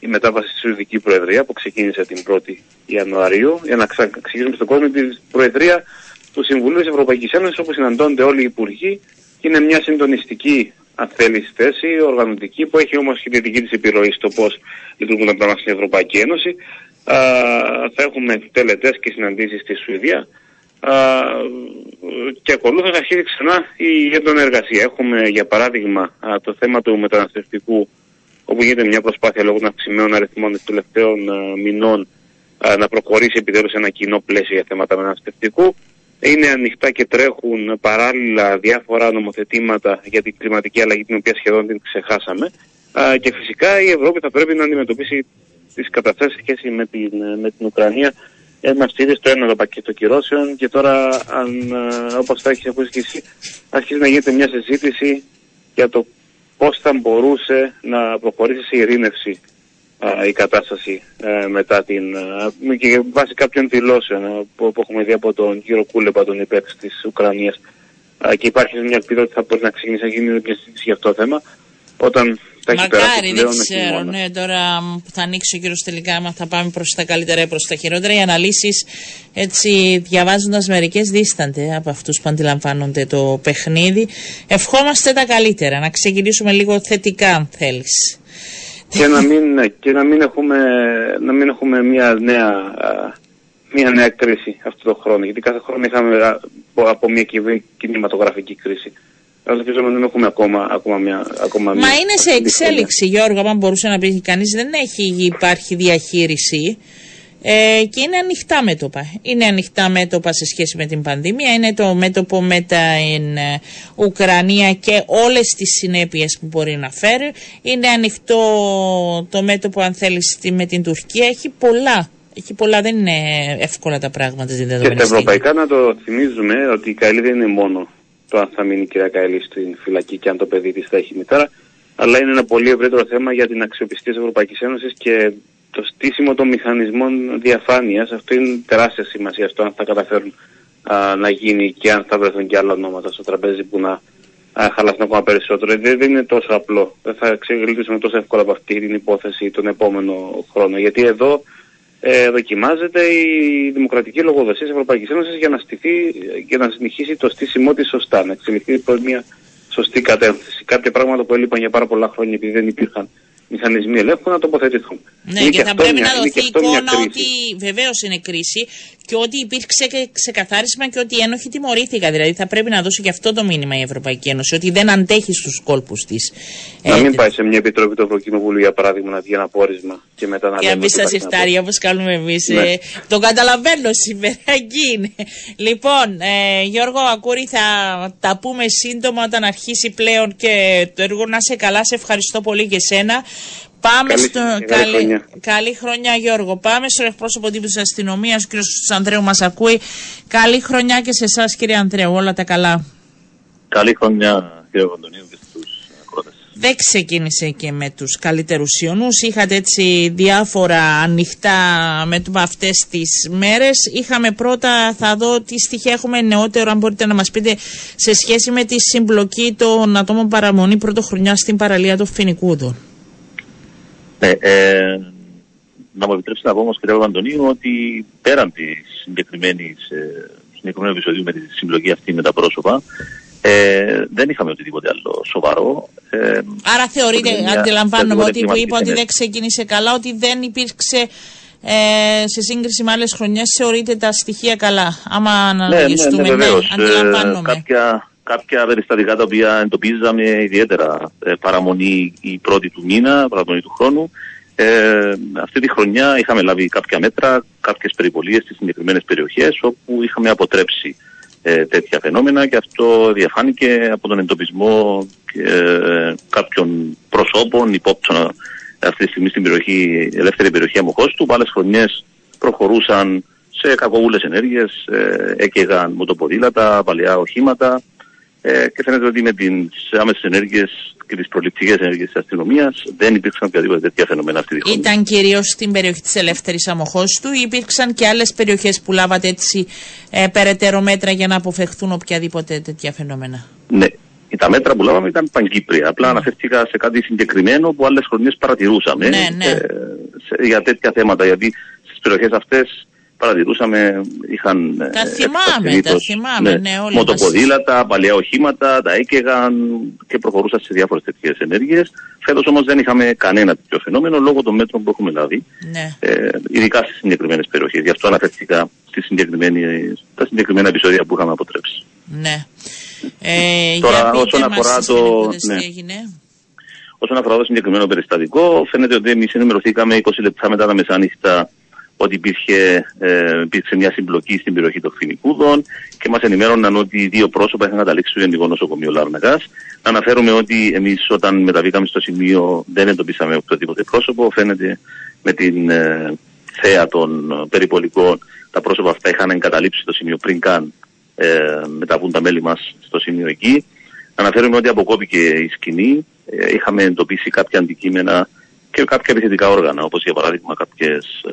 η μετάβαση στη Σουηδική Προεδρία που ξεκίνησε την 1η Ιανουαρίου για να εξηγήσουμε στον κόσμο την Προεδρία του Συμβουλίου της Ευρωπαϊκής Ένωσης όπου συναντώνται όλοι οι Υπουργοί και είναι μια συντονιστική αν θέλεις θέση, οργανωτική που έχει όμως και τη δική της επιρροή στο πώς λειτουργούν τα πράγματα στην Ευρωπαϊκή Ένωση. Α, θα έχουμε τελετές και συναντήσεις στη Σουηδία και ακολούθως αρχίζει ξανά η έντονη εργασία. Έχουμε για παράδειγμα το θέμα του μεταναστευτικού όπου γίνεται μια προσπάθεια λόγω των αυξημένων αριθμών των τελευταίων μηνών να προχωρήσει επιτέλους ένα κοινό πλαίσιο για θέματα μεταναστευτικού. Είναι ανοιχτά και τρέχουν παράλληλα διάφορα νομοθετήματα για την κλιματική αλλαγή την οποία σχεδόν την ξεχάσαμε. Και φυσικά η Ευρώπη θα πρέπει να αντιμετωπίσει τις καταστάσεις σχέση με την, με την Ουκρανία Είμαστε ήδη στο ένα το πακέτο κυρώσεων και τώρα, αν, ε, όπως θα έχεις ακούσει και εσύ, αρχίζει να γίνεται μια συζήτηση για το πώς θα μπορούσε να προχωρήσει σε ειρήνευση η κατάσταση ε, μετά την... Ε, και βάσει κάποιων δηλώσεων που, που, έχουμε δει από τον κύριο Κούλεπα, τον υπέξ της Ουκρανίας. Και υπάρχει μια ελπίδα ότι θα μπορεί να ξεκινήσει να γίνει μια συζήτηση για αυτό το θέμα. Όταν Μακάρι, δεν ξέρω. Ναι, τώρα που θα ανοίξει ο κύριος τελικά, άμα θα πάμε προς τα καλύτερα ή προς τα χειρότερα. Οι αναλύσεις, έτσι, διαβάζοντας μερικές, δίστανται από αυτούς που αντιλαμβάνονται το παιχνίδι. Ευχόμαστε τα καλύτερα. Να ξεκινήσουμε λίγο θετικά, αν θέλεις. Και να μην, ναι, και να μην, έχουμε, να μην έχουμε μια νέα, μια νέα κρίση αυτό το χρόνο. Γιατί κάθε χρόνο είχαμε από μια κινηματογραφική κρίση ελπίζω να δεν έχουμε ακόμα, ακόμα μια. Ακόμα Μα είναι σε εξέλιξη, Γιώργο, αν μπορούσε να πει κανείς. Δεν έχει υπάρχει διαχείριση. Ε, και είναι ανοιχτά μέτωπα. Είναι ανοιχτά μέτωπα σε σχέση με την πανδημία, είναι το μέτωπο με την ε, Ουκρανία και όλες τις συνέπειες που μπορεί να φέρει. Είναι ανοιχτό το μέτωπο αν θέλεις με την Τουρκία, έχει πολλά. Έχει πολλά, δεν είναι εύκολα τα πράγματα στην Και στα ευρωπαϊκά να το θυμίζουμε ότι η καλή δεν είναι μόνο το αν θα μείνει η κυρία Καηλή στην φυλακή και αν το παιδί της θα έχει μητέρα, αλλά είναι ένα πολύ ευρύτερο θέμα για την αξιοπιστία της Ευρωπαϊκής Ένωσης και το στήσιμο των μηχανισμών διαφάνειας. Αυτό είναι τεράστια σημασία στο αν θα καταφέρουν α, να γίνει και αν θα βρεθούν και άλλα ονόματα στο τραπέζι που να χαλάσουν ακόμα περισσότερο. Δεν, δεν είναι τόσο απλό. Δεν θα ξεγλύτωσουμε τόσο εύκολα από αυτή την υπόθεση τον επόμενο χρόνο. Γιατί εδώ ε, δοκιμάζεται η δημοκρατική λογοδοσία της Ευρωπαϊκής Ένωσης για να στηθεί και να συνεχίσει το στήσιμό της σωστά, να εξελιχθεί προς μια σωστή κατεύθυνση. Κάποια πράγματα που έλειπαν για πάρα πολλά χρόνια επειδή δεν υπήρχαν μηχανισμοί ελέγχου να τοποθετηθούν. Ναι, και, και θα πρέπει να δοθεί εικόνα ότι βεβαίως είναι κρίση και ότι υπήρξε και ξεκαθάρισμα και ότι οι ένοχοι τιμωρήθηκαν. Δηλαδή θα πρέπει να δώσει και αυτό το μήνυμα η Ευρωπαϊκή Ένωση, ότι δεν αντέχει στους κόλπους της. Να μην πάει σε μια επιτροπή του Ευρωκοινοβουλίου, για παράδειγμα, να βγει ένα πόρισμα και μετά να και λέμε. Και να σας υφτάρει όπως κάνουμε εμείς. Ναι. Ε, το καταλαβαίνω σήμερα, εκεί είναι. Λοιπόν, ε, Γιώργο Ακούρη, θα τα πούμε σύντομα όταν αρχίσει πλέον και το έργο να σε καλά. Σε ευχαριστώ πολύ και σένα. Πάμε καλή, στο. Καλή, χρονιά. καλή χρονιά, Γιώργο. Πάμε στο εκπρόσωπο τύπου της αστυνομίας, ο κ. Ανδρέου μας ακούει. Καλή χρονιά και σε εσάς, κύριε Ανδρέου. Όλα τα καλά. Καλή χρονιά, κύριε Βαντονίου, και στους ακρότε. Δεν ξεκίνησε και με τους καλύτερους ιονού. Είχατε έτσι διάφορα ανοιχτά με αυτές τις μέρες. Είχαμε πρώτα, θα δω τι στοιχεία έχουμε νεότερο, αν μπορείτε να μας πείτε, σε σχέση με τη συμπλοκή των ατόμων παραμονή πρωτοχρονιά στην παραλία των Φινικούδων. Ναι, ε, να μου επιτρέψετε να πω όμως κύριε Αντωνίου ότι πέραν της συγκεκριμένης ε, συγκεκριμένου επεισοδίου με τη συμπλοκή αυτή με τα πρόσωπα ε, δεν είχαμε οτιδήποτε άλλο σοβαρό. Ε, Άρα θεωρείτε, αντιλαμβάνομαι ότι που είπα ότι δεν ξεκίνησε καλά, ότι δεν υπήρξε ε, σε σύγκριση με άλλες χρονιές, θεωρείτε τα στοιχεία καλά. Άμα αναλογιστούμε, ναι, ναι, ναι, ναι, αντιλαμβάνομαι. Ε, κάποια, κάποια περιστατικά τα οποία εντοπίζαμε ιδιαίτερα ε, παραμονή η πρώτη του μήνα, παραμονή του χρόνου. Ε, αυτή τη χρονιά είχαμε λάβει κάποια μέτρα, κάποιες περιπολίε στις συγκεκριμένες περιοχές όπου είχαμε αποτρέψει ε, τέτοια φαινόμενα και αυτό διαφάνηκε από τον εντοπισμό ε, κάποιων προσώπων υπόπτων αυτή τη στιγμή στην περιοχή, ελεύθερη περιοχή Αμοχώστου. Άλλες χρονιές προχωρούσαν σε κακοβούλες ενέργειες, ε, έκαιγαν μοτοποδήλατα, παλαιά οχήματα, ε, και φαίνεται ότι με τις άμεσες ενέργειες και τις προληπτικές ενέργειες της αστυνομίας δεν υπήρξαν οποιαδήποτε τέτοια φαινομένα αυτή τη χρονιά. Ήταν κυρίως στην περιοχή της ελεύθερης αμοχώστου ή υπήρξαν και άλλες περιοχές που λάβατε έτσι ε, περαιτέρω μέτρα για να αποφευχθούν οποιαδήποτε τέτοια φαινομένα; Ναι. Τα μέτρα που λάβαμε ήταν παγκύπρια. Απλά mm. αναφέρθηκα σε κάτι συγκεκριμένο που άλλες χρονιές παρατηρούσαμε ναι, ναι. Ε, σε, για τέτοια θέματα. Γιατί στις περιοχές αυτές παρατηρούσαμε, είχαν. Τα ε, θυμάμαι, τα θυμάμαι, ναι, ναι όλοι Μοτοποδήλατα, παλιά οχήματα, τα έκαιγαν και προχωρούσαν σε διάφορες τέτοιες ενέργειες. Φέτος όμως δεν είχαμε κανένα τέτοιο φαινόμενο λόγω των μέτρων που έχουμε λάβει. Ναι. Ε, ειδικά στις συγκεκριμένες περιοχές. Γι' αυτό αναφέρθηκα στα συγκεκριμένα επεισόδια που είχαμε αποτρέψει. Ναι. Ε, Τώρα, όσον αφορά το. Ναι. Όσον αφορά το συγκεκριμένο περιστατικό, φαίνεται ότι εμείς ενημερωθήκαμε 20 λεπτά μετά τα μεσάνυχτα ότι υπήρχε, ε, υπήρξε μια συμπλοκή στην περιοχή των Φινικούδων και μας ενημέρωναν ότι δύο πρόσωπα είχαν καταλήξει στο Γενικό Νοσοκομείο Λάρνακα. Να αναφέρουμε ότι εμείς όταν μεταβήκαμε στο σημείο δεν εντοπίσαμε οποιοδήποτε πρόσωπο. Φαίνεται με την ε, θέα των περιπολικών τα πρόσωπα αυτά είχαν εγκαταλείψει το σημείο πριν καν ε, μεταβούν τα μέλη μας στο σημείο εκεί. Αναφέρουμε ότι αποκόπηκε η σκηνή. Ε, είχαμε εντοπίσει κάποια αντικείμενα και κάποια επιθετικά όργανα, όπως για παράδειγμα κάποιες ε,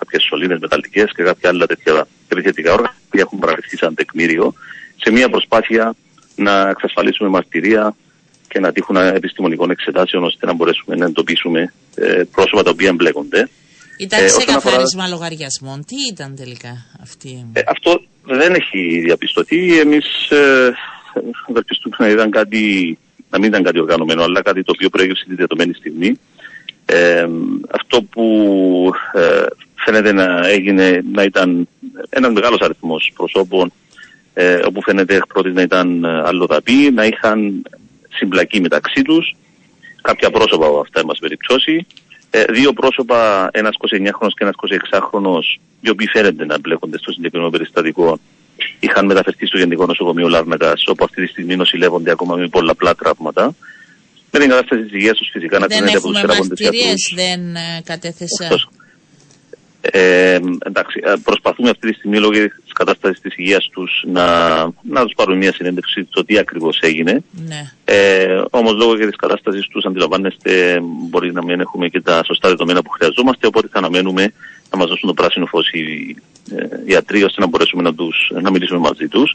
κάποιες σωλήνες μεταλλικές και κάποια άλλα τέτοια επιθετικά όργανα που έχουν παραδεχθεί σαν τεκμήριο σε μια προσπάθεια να εξασφαλίσουμε μαρτυρία και να τύχουν επιστημονικών εξετάσεων ώστε να μπορέσουμε να εντοπίσουμε ε, πρόσωπα τα οποία εμπλέκονται. Ήταν ε, σε καθάρισμα αφορά... λογαριασμών. Τι ήταν τελικά αυτή; Ε, αυτό δεν έχει διαπιστωθεί. Εμείς ε, ευελπιστούμε να, ήταν κάτι, να μην ήταν κάτι οργανωμένο, αλλά κάτι το οποίο προέκυψε τη δεδομένη στιγμή. Ε, αυτό που ε, φαίνεται να έγινε να ήταν ένας μεγάλος αριθμός προσώπων ε, όπου φαίνεται εκ πρώτης να ήταν αλλοδαποί, να είχαν συμπλακεί μεταξύ τους κάποια πρόσωπα από αυτά μας περιπτώσει. Ε, δύο πρόσωπα, ένας 29χρονος και ένας 26χρονος, οι οποίοι φαίνεται να μπλέκονται στο συγκεκριμένο περιστατικό, είχαν μεταφερθεί στο Γενικό Νοσοκομείο Λάρνακας, όπου αυτή τη στιγμή νοσηλεύονται ακόμα με πολλαπλά τραύματα. Με την κατάσταση της υγείας τους φυσικά να κρίνεται από τους θεραποντές Δεν ε, κατέθεσα. Ε, εντάξει, ε, προσπαθούμε αυτή τη στιγμή λόγω της κατάστασης της υγείας τους να, να τους πάρουμε μια συνέντευξη το τι ακριβώς έγινε. Ναι. Ε, Όμως λόγω της κατάστασης τους, αντιλαμβάνεστε, μπορεί να μην έχουμε και τα σωστά δεδομένα που χρειαζόμαστε. Οπότε θα αναμένουμε να μας δώσουν το πράσινο φως οι ε, ιατροί, ώστε να μπορέσουμε να, τους, να μιλήσουμε μαζί τους.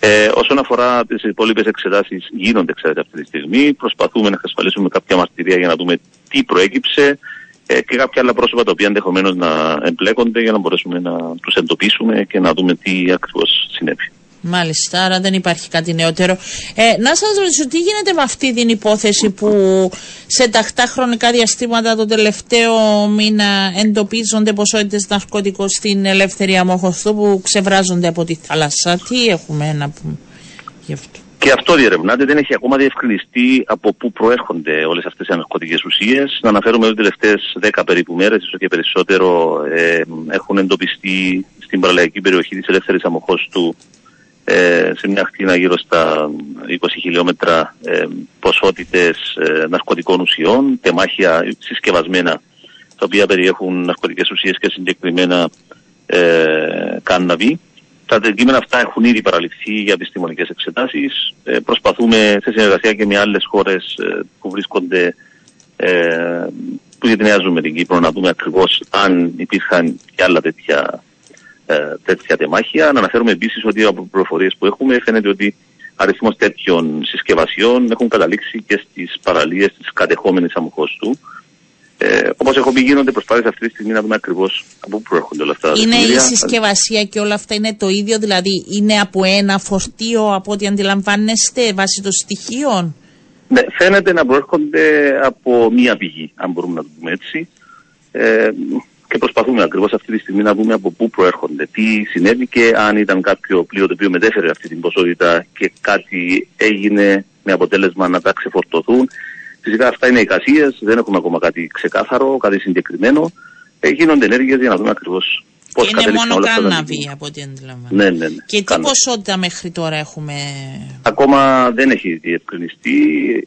Ε, όσον αφορά τις υπόλοιπες εξετάσεις, γίνονται, ξέρετε, αυτή τη στιγμή. Προσπαθούμε να εξασφαλίσουμε κάποια μαρτυρία για να δούμε τι προέκυψε ε, και κάποια άλλα πρόσωπα τα οποία ενδεχομένως να εμπλέκονται για να μπορέσουμε να τους εντοπίσουμε και να δούμε τι ακριβώς συνέβη. Μάλιστα, άρα δεν υπάρχει κάτι νεότερο. Ε, να σας ρωτήσω, τι γίνεται με αυτή την υπόθεση που σε τακτά χρονικά διαστήματα το τελευταίο μήνα εντοπίζονται ποσότητες ναρκωτικών στην ελεύθερη αμόχωστο που ξεβράζονται από τη θάλασσα; Τι έχουμε να πούμε γι' αυτό; Και αυτό διερευνάται, δεν έχει ακόμα διευκρινιστεί από πού προέρχονται όλες αυτές οι ναρκωτικές ουσίες. Να αναφέρουμε ότι τι τελευταίες 10 περίπου μέρες, ίσως και περισσότερο, ε, έχουν εντοπιστεί στην παραλιακή περιοχή της ελεύθερης αμοχώστου ε, σε μια ακτίνα γύρω στα 20 χιλιόμετρα ε, ποσότητες ε, ναρκωτικών ουσιών, τεμάχια συσκευασμένα τα οποία περιέχουν ναρκωτικές ουσίες και συγκεκριμένα ε, κάνναβη. Τα αντικείμενα αυτά έχουν ήδη παραληφθεί για επιστημονικές εξετάσεις. Ε, προσπαθούμε σε συνεργασία και με άλλες χώρες ε, που βρίσκονται ε, που γειτονιάζουν με την Κύπρο να δούμε ακριβώς αν υπήρχαν και άλλα τέτοια ε, τέτοια τεμάχια. Να αναφέρουμε επίσης ότι από πληροφορίες που έχουμε φαίνεται ότι αριθμός τέτοιων συσκευασιών έχουν καταλήξει και στις παραλίες της κατεχόμενης αμοχώστου. Ε, Όπως έχω πει, γίνονται προσπάθειες αυτή τη στιγμή να δούμε ακριβώς από πού προέρχονται όλα αυτά. Είναι η συσκευασία και όλα αυτά είναι το ίδιο, δηλαδή είναι από ένα φορτίο από ό,τι αντιλαμβάνεστε βάσει των στοιχείων; Ναι, φαίνεται να προέρχονται από μία πηγή, αν μπορούμε να το πούμε έτσι. Ε, και προσπαθούμε ακριβώς αυτή τη στιγμή να δούμε από πού προέρχονται, τι συνέβη και αν ήταν κάποιο πλοίο το οποίο μετέφερε αυτή την ποσότητα και κάτι έγινε με αποτέλεσμα να τα ξεφορτωθούν. Φυσικά αυτά είναι εικασίες, δεν έχουμε ακόμα κάτι ξεκάθαρο, κάτι συγκεκριμένο. Ε, γίνονται ενέργειες για να δούμε ακριβώς Πώς είναι μόνο κάναβη από ό,τι αντιλαμβάνομαι. Ναι, ναι, ναι. Και τι ποσότητα μέχρι τώρα έχουμε; Ακόμα δεν έχει διευκρινιστεί.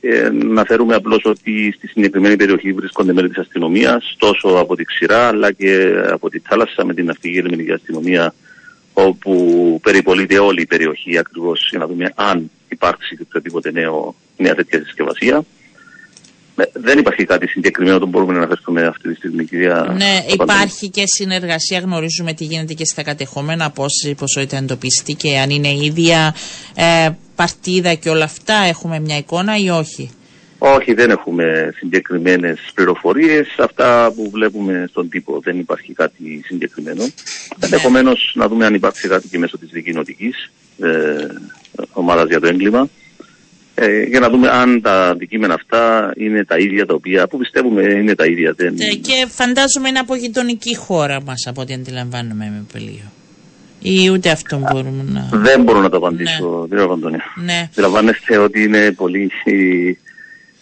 Ε, να φέρουμε απλώς ότι στη συγκεκριμένη περιοχή βρίσκονται μέλη της αστυνομίας, τόσο από τη ξηρά αλλά και από τη θάλασσα με την ναυτική ελληνική αστυνομία, όπου περιπολείται όλη η περιοχή ακριβώς για να δούμε αν υπάρξει και οποιοδήποτε νέο, νέα τέτοια συσκευασία. Ναι, δεν υπάρχει κάτι συγκεκριμένο που μπορούμε να αναφερθούμε αυτή τη στιγμή, κυρία. Ναι, υπάρχει και συνεργασία. Γνωρίζουμε τι γίνεται και στα κατεχόμενα, πόση ποσότητα εντοπίστηκε, αν είναι ίδια ε, παρτίδα και όλα αυτά. Έχουμε μια εικόνα ή όχι; Όχι, δεν έχουμε συγκεκριμένες πληροφορίες. Αυτά που βλέπουμε στον τύπο δεν υπάρχει κάτι συγκεκριμένο. Ναι. Ενδεχομένως να δούμε αν υπάρχει κάτι και μέσω της δικοινοτικής ε, ομάδας για το έγκλημα ε, για να δούμε αν τα αντικείμενα αυτά είναι τα ίδια τα οποία που πιστεύουμε είναι τα ίδια. Δεν... Ε, και φαντάζομαι είναι από γειτονική χώρα μας από ό,τι αντιλαμβάνομαι με πελίο. Ή ούτε αυτό μπορούμε να... Δεν μπορώ να το απαντήσω, ναι. κύριε Παντώνια. Ναι. Αντιλαμβάνεστε ότι είναι πολύ...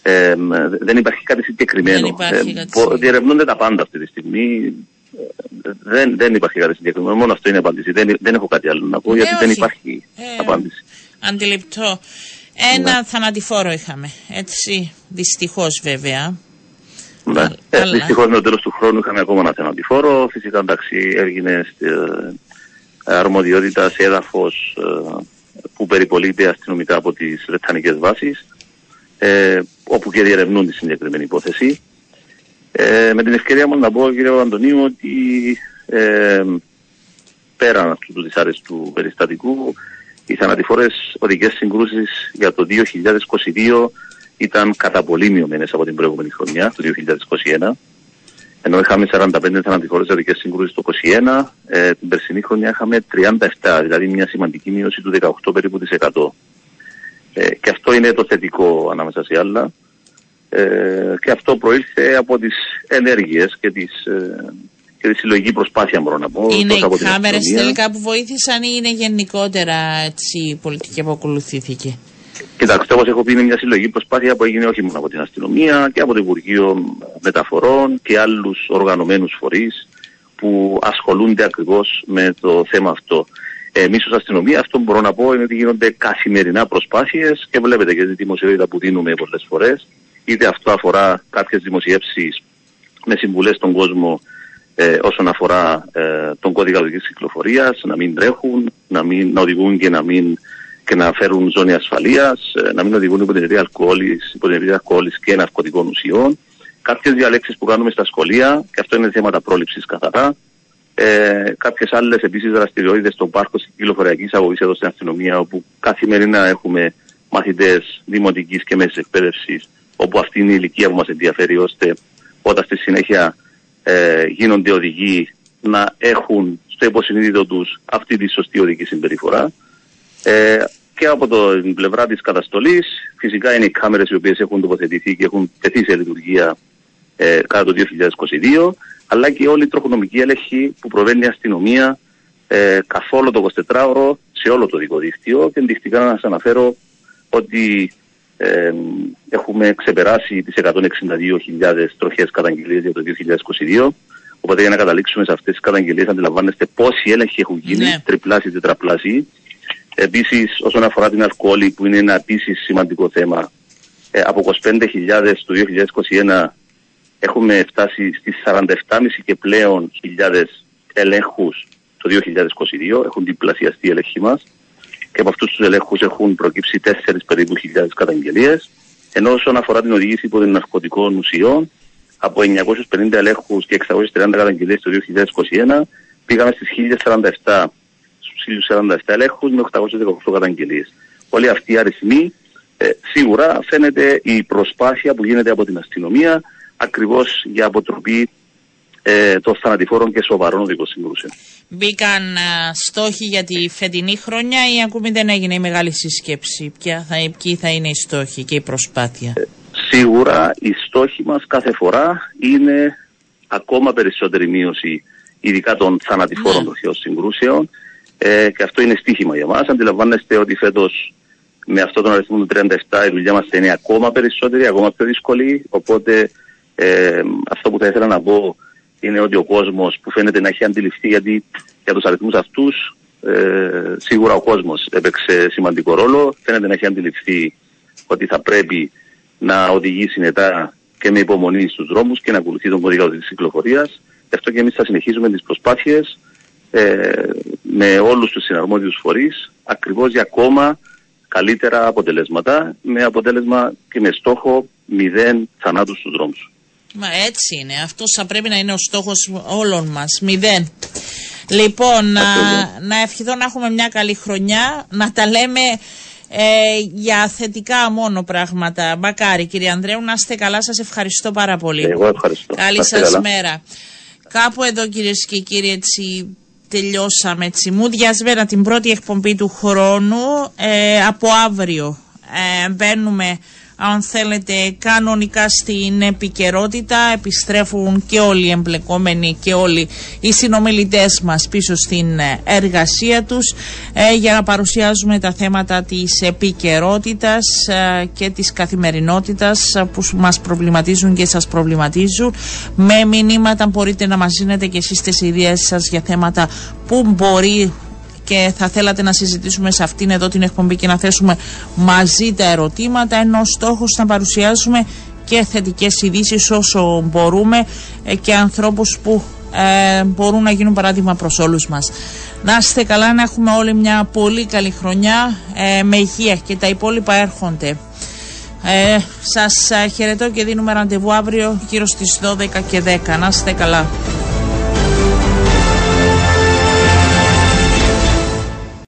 Ε, δεν υπάρχει κάτι συγκεκριμένο. Δεν υπάρχει κάτι διερευνούνται τα πάντα αυτή τη στιγμή. Δεν, δεν υπάρχει κάτι συγκεκριμένο. Μόνο αυτό είναι η απάντηση. Δεν, δεν έχω κάτι άλλο να πω, ναι, γιατί όχι. δεν υπάρχει ε, απάντηση. Αντιληπτό. Ένα ναι. θανατηφόρο είχαμε. Έτσι, δυστυχώς βέβαια. Ναι. Ε, Δυστυχώς με το τέλος του χρόνου είχαμε ακόμα ένα θανατηφόρο. Φυσικά εντάξει έγινε στη ε, αρμοδιότητα σε έδαφος ε, που περιπολείται αστυνομικά από τις Βρετανικές βάσεις, ε, όπου και διερευνούν τη συγκεκριμένη υπόθεση. Ε, με την ευκαιρία μου να πω, κύριε Αντωνίου, ότι ε, πέραν αυτού του δυσάρεστου περιστατικού, οι θανατηφόρες οδικές συγκρούσεις για το 2022 ήταν κατά πολύ μειωμένες από την προηγούμενη χρονιά, το 2021. Ενώ είχαμε 45 θανατηφόρες οδικές συγκρούσεις το 2021, ε, την περσινή χρονιά είχαμε 37, δηλαδή μια σημαντική μείωση του 18 περίπου της 100. Ε, και αυτό είναι το θετικό ανάμεσα σε άλλα. Ε, και αυτό προήλθε από τις ενέργειες και τις ε, και τη συλλογική προσπάθεια μπορώ να πω. Είναι οι κάμερες τελικά που βοήθησαν ή είναι γενικότερα έτσι, η πολιτική που ακολουθήθηκε; Κοιτάξτε, όπως έχω πει, είναι μια συλλογική προσπάθεια που έγινε όχι μόνο από την αστυνομία και από το Υπουργείο Μεταφορών και άλλους οργανωμένους φορείς που ασχολούνται ακριβώς με το θέμα αυτό. Εμείς ως αστυνομία, αυτό που μπορώ να πω είναι ότι γίνονται καθημερινά προσπάθειες και βλέπετε και τη δημοσιότητα που δίνουμε πολλές φορές. Είτε αυτό αφορά κάποιες δημοσιεύσεις με συμβουλές στον κόσμο ε, όσον αφορά ε, τον κώδικα οδικής κυκλοφορίας, να μην τρέχουν, να, μην, να οδηγούν και να, μην, και να φέρουν ζώνη ασφαλείας, ε, να μην οδηγούν υπό την αλκοόλης, υπό την αλκοόλης και ναρκωτικών ουσιών. Κάποιες διαλέξεις που κάνουμε στα σχολεία, και αυτό είναι θέματα πρόληψης καθαρά, ε, κάποιες άλλες επίσης δραστηριότητες στον πάρκο της κυκλοφοριακής αγωγής εδώ στην αστυνομία, όπου καθημερινά έχουμε μαθητές δημοτικής και μέσης εκπαίδευσης, όπου αυτή είναι η ηλικία που μας ενδιαφέρει, ώστε όταν στη συνέχεια ε, γίνονται οδηγοί να έχουν στο υποσυνείδητο τους αυτή τη σωστή οδική συμπεριφορά. Ε, και από την πλευρά της καταστολής, φυσικά είναι οι κάμερες οι οποίες έχουν τοποθετηθεί και έχουν τεθεί σε λειτουργία ε, κατά το 2022, αλλά και όλη η τροχονομική έλεγχη που προβαίνει η αστυνομία ε, καθόλου το 24ωρο σε όλο το δικό δίκτυο και ενδεικτικά να σας αναφέρω ότι ε, έχουμε ξεπεράσει τις 162.000 τροχές καταγγελίες για το 2022 οπότε για να καταλήξουμε σε αυτές τις καταγγελίες αντιλαμβάνεστε πόσοι έλεγχοι έχουν γίνει, ναι. τριπλάσιοι, τετραπλάσιοι. Επίσης, όσον αφορά την αλκοόλη, που είναι ένα επίσης σημαντικό θέμα, ε, από 25.000 το 2021 έχουμε φτάσει στις 47,5 και πλέον χιλιάδες ελέγχους το 2022, έχουν διπλασιαστεί οι ελέγχοι μας και από αυτούς τους ελέγχους έχουν προκύψει 4 περίπου χιλιάδες καταγγελίες, ενώ όσον αφορά την οδήγηση υπό ναρκωτικών ουσιών, από 950 ελέγχους και 630 καταγγελίες το 2021 πήγαμε στις 1047 47 ελέγχους με 818 καταγγελίες. Όλοι αυτοί οι αριθμοί ε, σίγουρα φαίνεται η προσπάθεια που γίνεται από την αστυνομία ακριβώς για αποτροπή ε, των θανατηφόρων και σοβαρών οδικών συγκρούσεων. Μπήκαν α, στόχοι για τη φετινή χρονιά ή ακόμη δεν έγινε η μεγάλη συσκέψη. Ποια θα, ποιοι θα είναι οι στόχοι και η προσπάθεια; Ε, σίγουρα οι στόχοι μας κάθε φορά είναι ακόμα περισσότερη μείωση ειδικά των θανατηφόρων ναι. συγκρούσεων ε, και αυτό είναι στίχημα για μας. Αντιλαμβάνεστε ότι φέτος με αυτό τον αριθμό του 37 η δουλειά μας είναι ακόμα περισσότερη, ακόμα πιο δύσκολη. Οπότε ε, αυτό που θα ήθελα να πω είναι ότι ο κόσμος που φαίνεται να έχει αντιληφθεί γιατί για τους αριθμούς αυτούς ε, σίγουρα ο κόσμος έπαιξε σημαντικό ρόλο. Φαίνεται να έχει αντιληφθεί ότι θα πρέπει να οδηγεί συνετά και με υπομονή στους δρόμους και να ακολουθεί τον κωδικό της κυκλοφορίας. Γι' αυτό και εμείς θα συνεχίζουμε τις προσπάθειες ε, με όλους τους συναρμόδιους φορείς ακριβώς για ακόμα καλύτερα αποτελέσματα με αποτέλεσμα και με στόχο μηδέν θανάτους στους δρόμους. Μα έτσι είναι. Αυτός θα πρέπει να είναι ο στόχος όλων μας. Μηδέν. Λοιπόν, να, να ευχηθώ να έχουμε μια καλή χρονιά, να τα λέμε ε, για θετικά μόνο πράγματα. Μακάρι κύριε Ανδρέου, να είστε καλά. Σας ευχαριστώ πάρα πολύ. Εγώ ευχαριστώ. Καλή σας μέρα. Κάπου εδώ κυρίες και κύριοι έτσι τελειώσαμε έτσι. Μου διασβέρα την πρώτη εκπομπή του χρόνου ε, από αύριο. Ε, μπαίνουμε αν θέλετε κανονικά στην επικαιρότητα επιστρέφουν και όλοι οι εμπλεκόμενοι και όλοι οι συνομιλητές μας πίσω στην εργασία τους ε, για να παρουσιάζουμε τα θέματα της επικαιρότητας ε, και της καθημερινότητας που μας προβληματίζουν και σας προβληματίζουν. Με μηνύματα μπορείτε να μας δίνετε και εσείς τις ιδέες σας για θέματα που μπορεί και θα θέλατε να συζητήσουμε σε αυτήν εδώ την εκπομπή και να θέσουμε μαζί τα ερωτήματα ενώ ο στόχος να παρουσιάσουμε και θετικές ειδήσεις όσο μπορούμε ε, και ανθρώπους που ε, μπορούν να γίνουν παράδειγμα προς όλους μας. Να είστε καλά, να έχουμε όλοι μια πολύ καλή χρονιά ε, με υγεία και τα υπόλοιπα έρχονται. Ε, σας χαιρετώ και δίνουμε ραντεβού αύριο γύρω στις 12 και 10. Να είστε καλά.